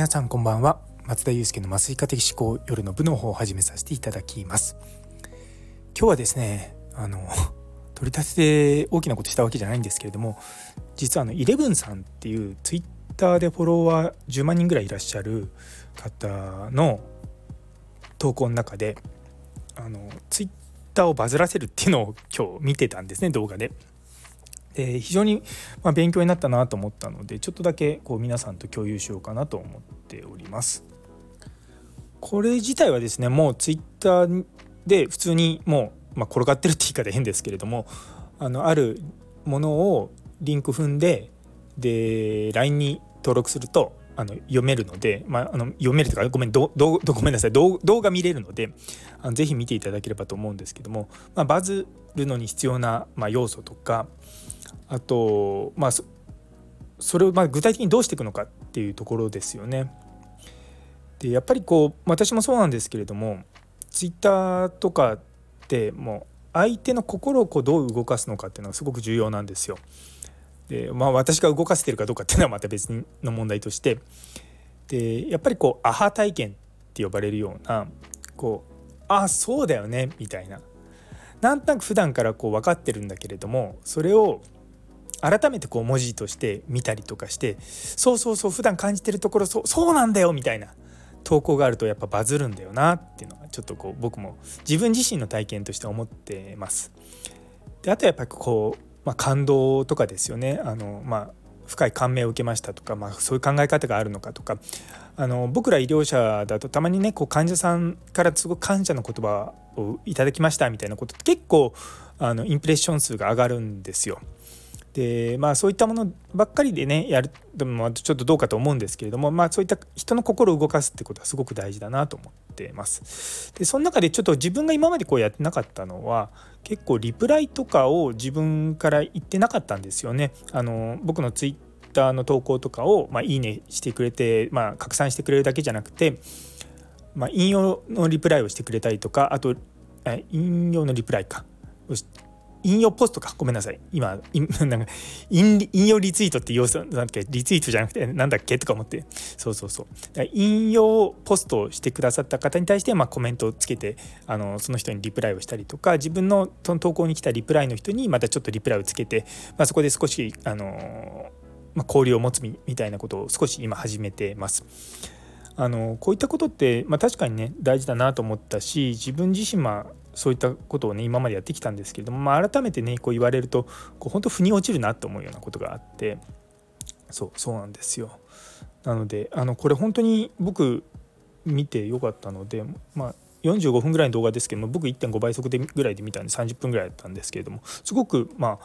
皆さんこんばんは松田祐介の麻酔科的思考夜の部の方を始めさせていただきます今日はですねあの 取り立てで大きなことしたわけじゃないんですけれども実はあのイレブンさんっていうツイッターでフォロワー10万人ぐらいいらっしゃる方の投稿の中であのツイッターをバズらせるっていうのを今日見てたんですね動画で。で非常にま勉強になったなと思ったのでちょっとだけこう皆さんと共有しようかなと思っております。これ自体はですねもうツイッターで普通にもう、まあ、転がってるって言い方変ですけれどもあのあるものをリンク踏んでで LINE に登録するとあの読めるので、まあ、あの読めるとかごめんどどごめんなさい動画見れるのであのぜひ見ていただければと思うんですけども、まあ、バズるのに必要な、まあ、要素とかあとまあそれをま具体的にどうしていくのかっていうところですよね。でやっぱりこう私もそうなんですけれどもツイッターとかってもう相手の心をこうどう動かすのかっていうのがすごく重要なんですよ。でまあ私が動かせてるかどうかっていうのはまた別の問題としてでやっぱりこうアハ体験って呼ばれるようなこうああそうだよねみたいななんとなく普段からこう分かってるんだけれどもそれを改めてこう文字として見たりとかしてそうそうそう普段感じてるところそうそうなんだよみたいな投稿があるとやっぱバズるんだよなっていうのがちょっとこう僕も自分自身の体験として思ってます。であとやっぱりこう、まあ、感動とかですよねあの、まあ、深い感銘を受けましたとか、まあ、そういう考え方があるのかとかあの僕ら医療者だとたまにねこう患者さんからすごく感謝の言葉をいただきましたみたいなことって結構あのインプレッション数が上がるんですよ。でまあそういったものばっかりでねやるでもちょっとどうかと思うんですけれどもまあそういった人の心を動かすってことはすごく大事だなと思ってます。でその中でちょっと自分が今までこうやってなかったのは結構リプライとかを自分から言ってなかったんですよね。あの僕のツイッターの投稿とかを、まあ、いいねしてくれて、まあ、拡散してくれるだけじゃなくて、まあ、引用のリプライをしてくれたりとかあと引用のリプライか引用ポストか。ごめんなさい。今 なんか引用リツイートって要素なんだっけリツイートじゃなくてなんだっけとか思って。そうそうそう。引用ポストをしてくださった方に対して、まあ、コメントをつけてあのその人にリプライをしたりとか自分の投稿に来たリプライの人にまたちょっとリプライをつけて、まあ、そこで少しあの、まあ、交流を持つみたいなことを少し今始めてます。あのこういったことって、まあ、確かにね大事だなと思ったし自分自身まあそういったことをね今までやってきたんですけれども、まあ、改めてねこう言われるとこう本当腑に落ちるなと思うようなことがあってそうそうなんですよ。なのであのこれ本当に僕見てよかったので、まあ、45分ぐらいの動画ですけども僕1.5倍速でぐらいで見たんで30分ぐらいだったんですけれどもすごくま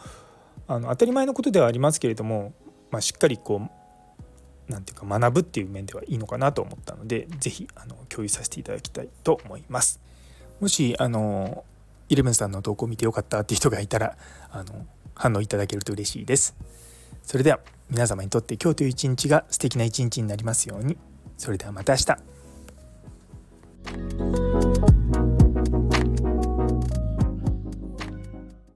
ああの当たり前のことではありますけれども、まあ、しっかりこうなんていうか学ぶっていう面ではいいのかなと思ったので是非共有させていただきたいと思います。もしあのイレブンさんの投稿を見てよかったっていう人がいたらあの反応いただけると嬉しいです。それでは皆様にとって今日という一日が素敵な一日になりますように。それではまた明日。